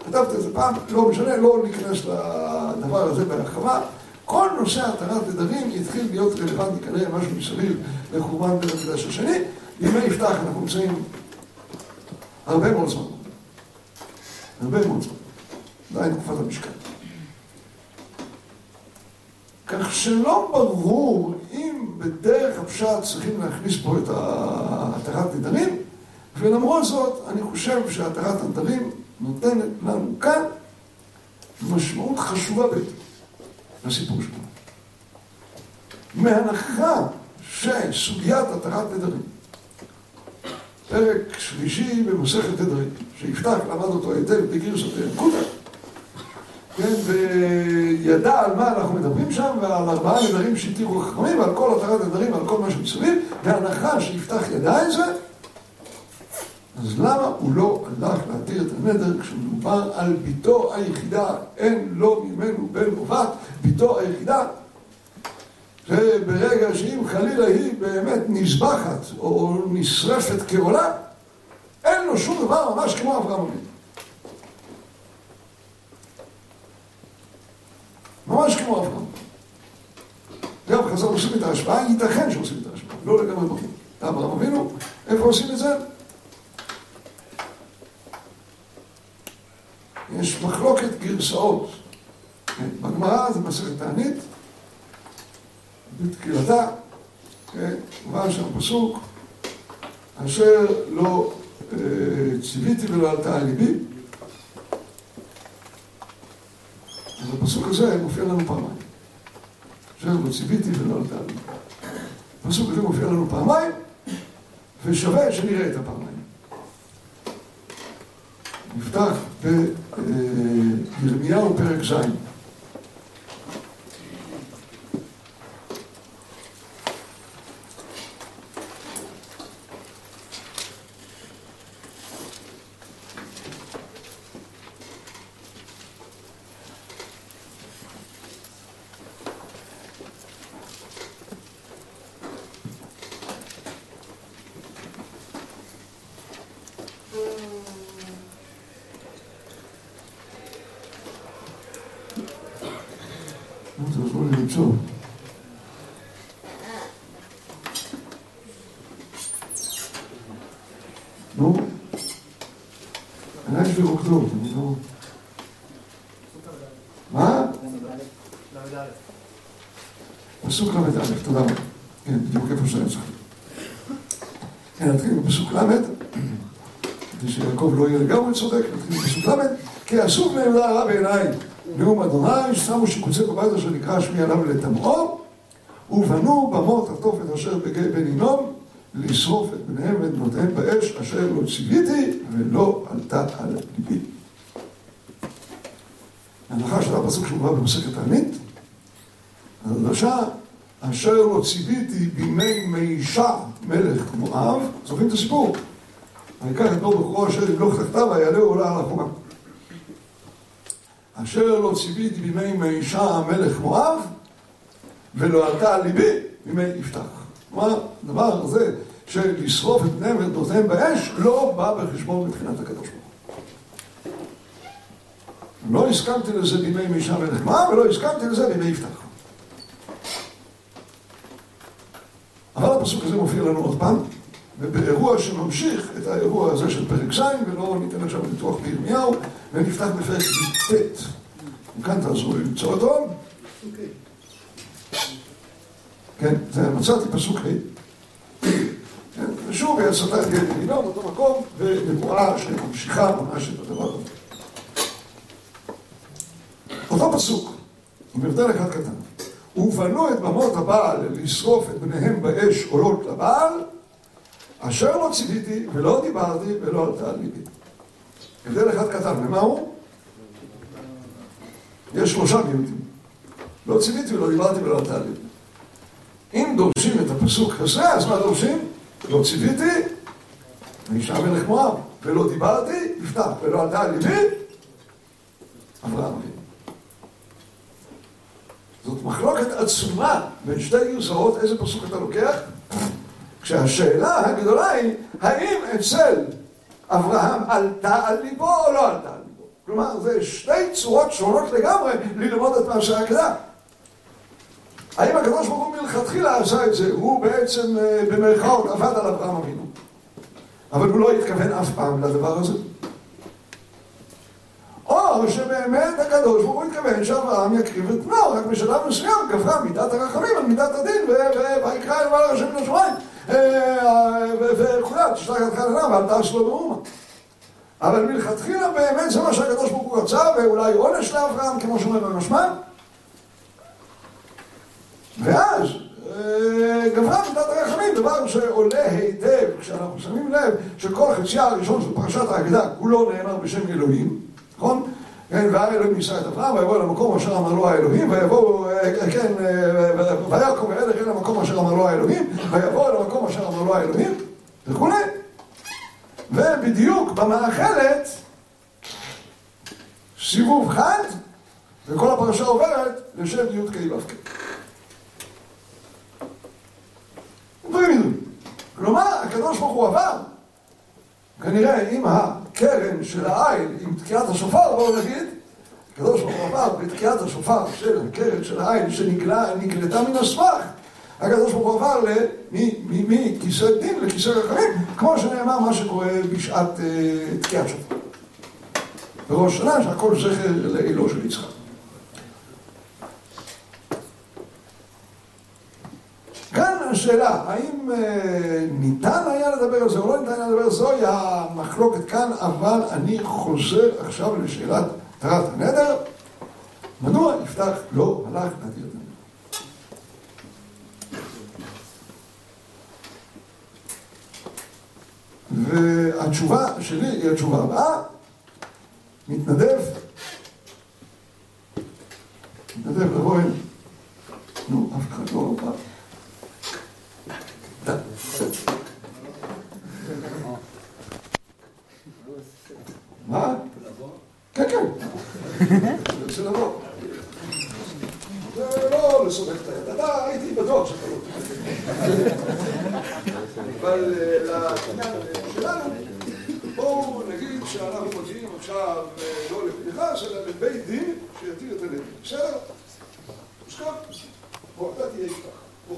כתבתי את זה פעם, לא משנה, לא ניכנס לדבר הזה בהרחבה. כל נושא התרת נדרים יתחיל להיות רלוונטי כנראה משהו מסביב לחורבן בית המקדש השני. בימי יפתח אנחנו נמצאים הרבה מאוד זמן. הרבה מאוד זמן. עדיין תקופת המשכן. כך שלא ברור אם בדרך הפשט צריכים להכניס פה את התרת נדרים, ולמרות זאת אני חושב שהתרת הנדרים נותנת לנו כאן משמעות חשובה ביותר לסיפור שלנו. מהנחה שסוגיית התרת נדרים, פרק שלישי במסכת נדרים, שיפתח למד אותו היטב בגרסות ינקודה, כן, וידע על מה אנחנו מדברים שם, ועל ארבעה נדרים שהתירו חכמים, ועל כל התרת נדרים, ועל כל מה שמסביב, בהנחה שיפתח ידע את זה, אז למה הוא לא הלך להתיר את הנדר כשמדובר על ביתו היחידה, אין לו ממנו בן או בת, ביתו היחידה, שברגע שאם חלילה היא באמת נזבחת או נשרפת כעולה, אין לו שום דבר ממש כמו אברהם אבינו. ממש כמו אברהם. גם חז"ל עושים את ההשפעה, ייתכן שעושים את ההשפעה, לא לגמרי ברור. אברהם אבינו, איפה עושים את זה? יש מחלוקת גרסאות. כן, בגמרא זה מסכת תענית, בתחילתה, כן, אומר שם פסוק, אשר לא אה, ציוויתי ולא עלתה על ליבי. אז הפסוק הזה מופיע לנו פעמיים. אשר לא ציוויתי ולא עלתה על ליבי. הפסוק הזה מופיע לנו פעמיים, ושווה שנראה את הפעמיים. נפתח בירמיהו פרק ז'. תעזרו לי למצוא. נו, רוקדות, אני לא... מה? פסוק ל"א, תודה רבה. כן, בדיוק איפה שאני צריך. כן, נתחיל בפסוק ל', כדי שיעקב לא יהיה לגמרי צודק, נתחיל בפסוק ל', כי עשו מהם רע בעיניי. נאום אדוני, שמו שקוצה בבית אשר נקרא שמי עליו לטמאו, ובנו במות התופת אשר בגיא בן הינום, לשרוף את בניהם ואת בנותיהם באש, אשר לא ציוויתי ולא עלתה על ליבי. ההנחה של הפסוק שמובא במסכת תענית, הדרשה, אשר לא ציוויתי בימי מישה מלך מואב, זוכרים את הסיפור? ויקח את בנו בכורו אשר ימלוך תחתיו ויעלה עולה על החומה. אשר לא ציוויתי בימי מישה המלך מואב, ולא עלתה על ליבי בימי יפתח. כלומר, הדבר הזה של לשרוף את בניהם ואת בנותיהם באש, לא בא בחשבון מבחינת הקדוש ברוך. לא הסכמתי לזה בימי מישה המלך מואב, ולא הסכמתי לזה בימי יפתח. אבל הפסוק הזה מופיע לנו עוד פעם, ובאירוע שממשיך את האירוע הזה של פרק ז', ולא ניתן עכשיו ניתוח בירמיהו, ונפתח בפרק ט'. וכאן תעזרו לי למצוא אותו. כן, זה מצאתי פסוק ה'. ושוב, יצאת את יד מדינה באותו מקום, ונבואה שממשיכה ממש את הדבר הזה. אותו פסוק, עם הבדל אחד קטן. ובנו את במות הבעל לשרוף את בניהם באש עולות לבעל, אשר לא ציוויתי ולא דיברתי ולא עלתה על ליבי. הבדל אחד קטן, ומה הוא? יש שלושה מיעוטים. לא ציוויתי ולא דיברתי ולא עלתה על ליבי. אם דורשים את הפסוק הזה, אז מה דורשים? לא ציוויתי, ואישה מלך מואב, ולא דיברתי, יפתח, ולא עלתה על ליבי, אברהם אבינו. זאת מחלוקת עצומה בין שתי גרסאות, איזה פסוק אתה לוקח? כשהשאלה הגדולה היא, האם אצל אברהם עלתה על ליבו או לא עלתה על ליבו? כלומר, זה שתי צורות שונות לגמרי ללמוד את מעשה העקדה. האם הקדוש ברוך הוא מלכתחילה עשה את זה, הוא בעצם במרכאות עבד על אברהם אבינו, אבל הוא לא התכוון אף פעם לדבר הזה? או שבאמת הקדוש ברוך הוא התכוון שאברהם יקריב את בנו, רק בשלב מסוים גברה מידת הרחמים על מידת הדין ויקרא אל מעל השם מן השמיים וכולי, תשלח את חננה ואל תעש לו מאומה. אבל מלכתחילה באמת זה מה שהקדוש ברוך הוא רצה ואולי עונש לאברהם כמו שאומר במשמע ואז גברה מידת הרחמים, דבר שעולה היטב כשאנחנו שמים לב שכל חצייה הראשון של פרשת ההגדה כולו נאמר בשם אלוהים, נכון? כן, והיה אלוהים נישא את אברהם, ויבוא אל המקום אשר אמר לו האלוהים, ויבוא, כן, ויקום וילך אל המקום אשר אמר לו האלוהים, ויבוא אל המקום אשר אמר לו האלוהים, וכולי. ובדיוק במאכלת, סיבוב חד, וכל הפרשה עוברת לשם י' כ' ו' כ'. כלומר, הקדוש ברוך הוא עבר, כנראה עם הקרן של העין, עם תקיעת השופר, בואו נגיד, הקדוש ברוך הוא עבר בתקיעת השופר של הקרן של העין שנגלתה מן הסמך, הקדוש ברוך הוא עבר מכיסא דין לכיסא רחמים, כמו שנאמר מה שקורה בשעת תקיעת שופר. בראש שנה שהכל זכר לאלו של יצחק. כאן השאלה, האם ניתן היה לדבר על זה או לא ניתן היה לדבר על זה, זוהי המחלוקת כאן, אבל אני חוזר עכשיו לשאלת תרת הנדר. מדוע יפתח לא הלך להתיר את הנדר? והתשובה שלי היא התשובה הבאה, מתנדב לבוא הנה. נו, אף אחד לא בא. מה? כן, כן. אני רוצה לבוא. זה לא לסובך את היד. אתה הייתי בטוח שאתה לא אבל לעניין שלנו, בואו נגיד שאנחנו מגיעים עכשיו לא לפנחס, אלא לבית דין שיתיר את הנדר. בסדר? מוסכם? בוא, אתה תהיה איתך. בוא.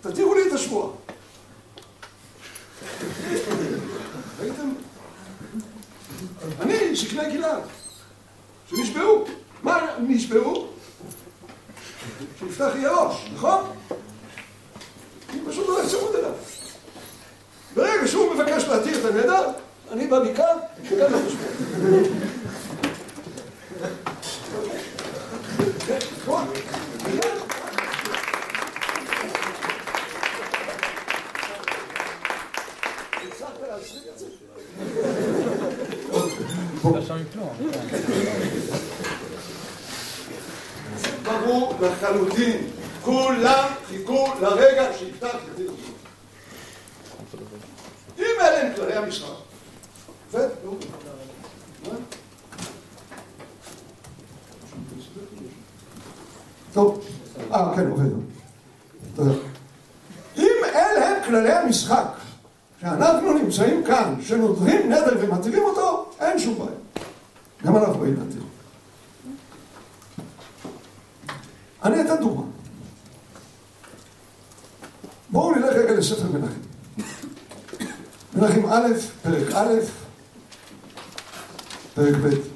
תתירו לי את השבועה. ראיתם? שקני גלעד, שנשבעו. מה נשבעו? שיפתח יהיה ראש, נכון? אני פשוט לא צמוד אליו. ברגע שהוא מבקש להתיר את הנדר, אני בא מכאן, וגם את השבועה. ברור לחלוטין, כולם חיכו לרגע שיפתח יתיר אם אלה הם כללי המשחק, עובד? לא טוב, אה כן עובד, תודה. אם אלה הם כללי המשחק שאנחנו נמצאים כאן, שנותרים נדר ומתירים אותו, אין שום בעיה. גם אנחנו באים להתיר. אני אתן דוגמה. בואו נלך רגע לספר מנחם. מנחם א', פרק א', פרק ב'.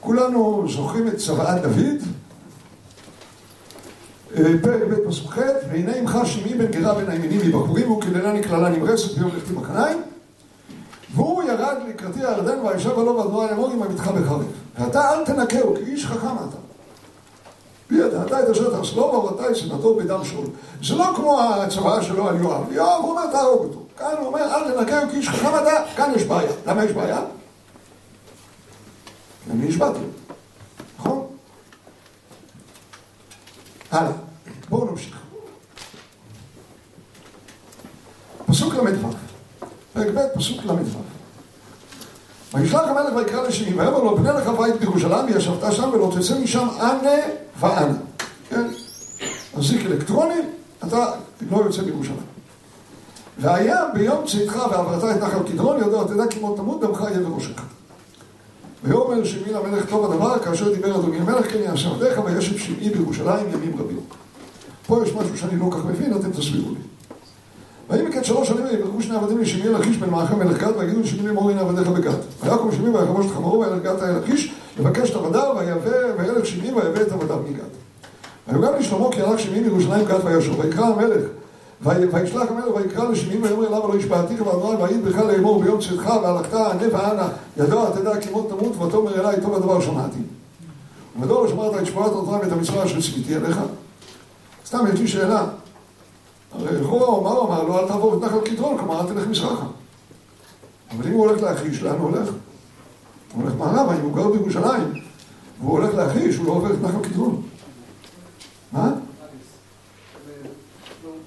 כולנו זוכרים את צוואת דוד, פרק ב' פסוק ח' והנה עמך שמעי בן גרה בין הימינים מבחורים והוא קללני קללה נמרצת ביום לכתי מחניים והוא ירד לקראתי הירדן וישב עליו ואדמו"ר לאמור עם עמיתך בחרב ואתה אל תנקהו כי איש חכם אתה. וידעת את אשר תעש לו והורתה את שנתו בדם שאול זה לא כמו הצוואה שלו על יואב. יואב הוא אומר תהרוג אותו כאן הוא אומר אל תנקהו כי איש חכם אתה כאן יש בעיה למה יש בעיה? אני השבעתי נכון? הלאה בואו נמשיך פסוק ל"ו פרק ב' פסוק ל"ו וישלח המלך ויקרא לשני ויאמר לו בנה לך בית בירושלים וישבת שם ולא תצא משם אנה ואנה כן? אזיק אלקטרוני אתה לא יוצא בירושלים והיה ביום צאתך ועברת את נחל קדרון יודע תדע כי מות תמות דמך יהיה בראשך. ויאמר שמעי למלך טוב הדבר כאשר דיבר אדוני המלך כן יעשה עבדיך וישב שמעי בירושלים ימים רבים. פה יש משהו שאני לא כך מבין אתם תסבירו לי. ויהי מקץ שלוש שנים ויברכו שני עבדים לשמעי אל לכיש בן מערכם מלך גת ויגידו לשמעי לאמור הנה עבדיך בגת. ויקום שמעי ויחבוש את חמורו וילך גת אל לכיש לבקש את עבדיו וילך שמעי ויבא את עבדיו מגת. ויוגד לשלמה כי הלך שמעי מירושלים גת וישוב ויקרא המלך וישלח המלך ויקרא לשמעי ויאמר אליו הלא השבעתיך ואדוני ויעיד בך לאמור ביום צאתך והלכת ענה ואנה ידוע תדע כי מות תמות ותאמר אליי טוב הדבר שמעתי ומדוע לא שמעת את שבועת אדוני ואת המצווה אשר ציוויתי עליך סתם יש לי שאלה הרי לכאורה, מה הוא אמר לו? אל תעבור את נחל קדרון, כלומר אל תלך מזרחה. אבל אם הוא הולך להכיש, לאן הוא הולך? הוא הולך מערבה, אם הוא גר בירושלים, והוא הולך להכיש, הוא לא עובר את נחל קדרון. מה?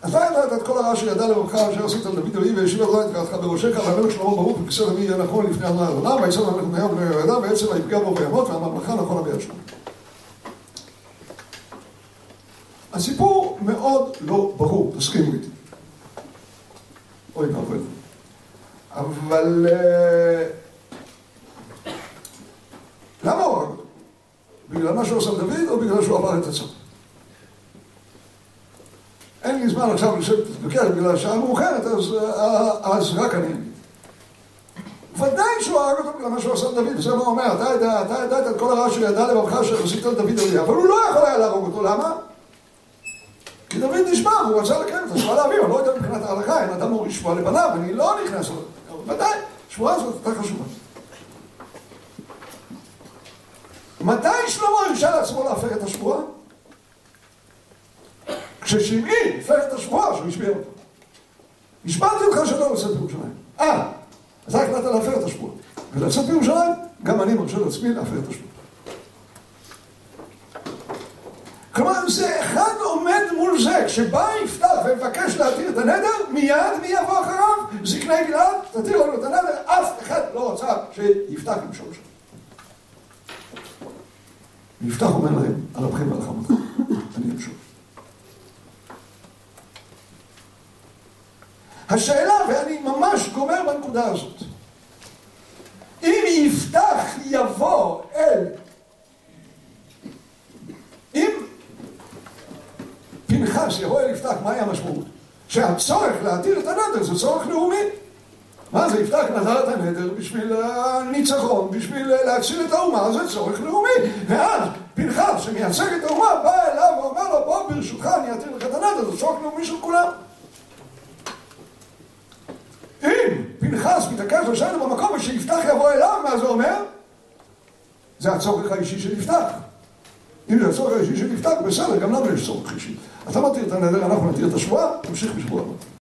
אתה ידעת את כל הרע שידע לבבך אשר עשית על דוד אלוהי וישיב אדוני את קראתך בראשך והמלך שלמה ברוך וכיסא דמי יהיה נכון לפני אדוני אדוניו ויצא למלך בני יהוידע ועצם ויפגע בו וימות והממלכה נכונה ביד שלמה. הסיפור מאוד לא ברור, תסכימו איתי. אוי ואבוי. אבל... למה הוא הרג? בגלל מה שהוא עשה לדוד או בגלל שהוא עבר את הצד? אין לי זמן עכשיו לשבת להתווכח בגלל השעה מאוחרת, אז רק אני אגיד. ודאי שהוא הרג אותו בגלל מה שהוא עשה לדוד, זה מה הוא אומר, אתה ידעת את כל הרע שידע לבבך אשר עשית לדוד אביה, אבל הוא לא יכול היה להרוג אותו, למה? כי דוד נשבע, הוא רצה לקיים את השבועה לאביו, אני לא יודע מבחינת ההלכה, אין אדם מוריש שבועה לבניו, אני לא נכנס לזה, ודאי, שבועה הזאת הייתה חשובה. מתי שלמה הרשה לעצמו להפר את השבועה? כששמעי הפר את השבועה שהוא השביע אותו. השבעתי אותך שלא לצאת בירושלים. אה, אתה החלטת להפר את השבועה. ולצאת בירושלים, גם אני מרשה לעצמי להפר את השבועה. כלומר, זה אחד עומד מול זה, כשבא יפתח ומבקש להתיר את הנדר, מיד מי יבוא אחריו? זקני גלעד, תתיר לנו את הנדר, אף אחד לא רצה שיפתח למשול שם. ויפתח אומר להם, על אפכם ועל חמתכם, אני אמשול. השאלה, ואני ממש גומר בנקודה הזאת, אם יפתח יבוא אל, אם פנחס יבוא אל יפתח, מהי המשמעות? שהצורך להתיר את הנדר זה צורך לאומי. מה זה יפתח נדר את הנדר בשביל הניצחון, בשביל להציל את האומה, זה צורך לאומי. ואז פנחס שמייצג את האומה בא אליו ואומר לו בוא ברשותך אני אתיר לך את הנדר, זה צורך לאומי של כולם. אם פנחס מתעקש לשבת במקום ושיפתח יבוא אליו, מה זה אומר? זה הצורך האישי של יפתח. אם זה הצורך האישי של יפתח, בסדר, גם לנו יש צורך אישי. אתה מתיר את הנדר, אנחנו נתיר את השבועה, נמשיך בשבוע הבא.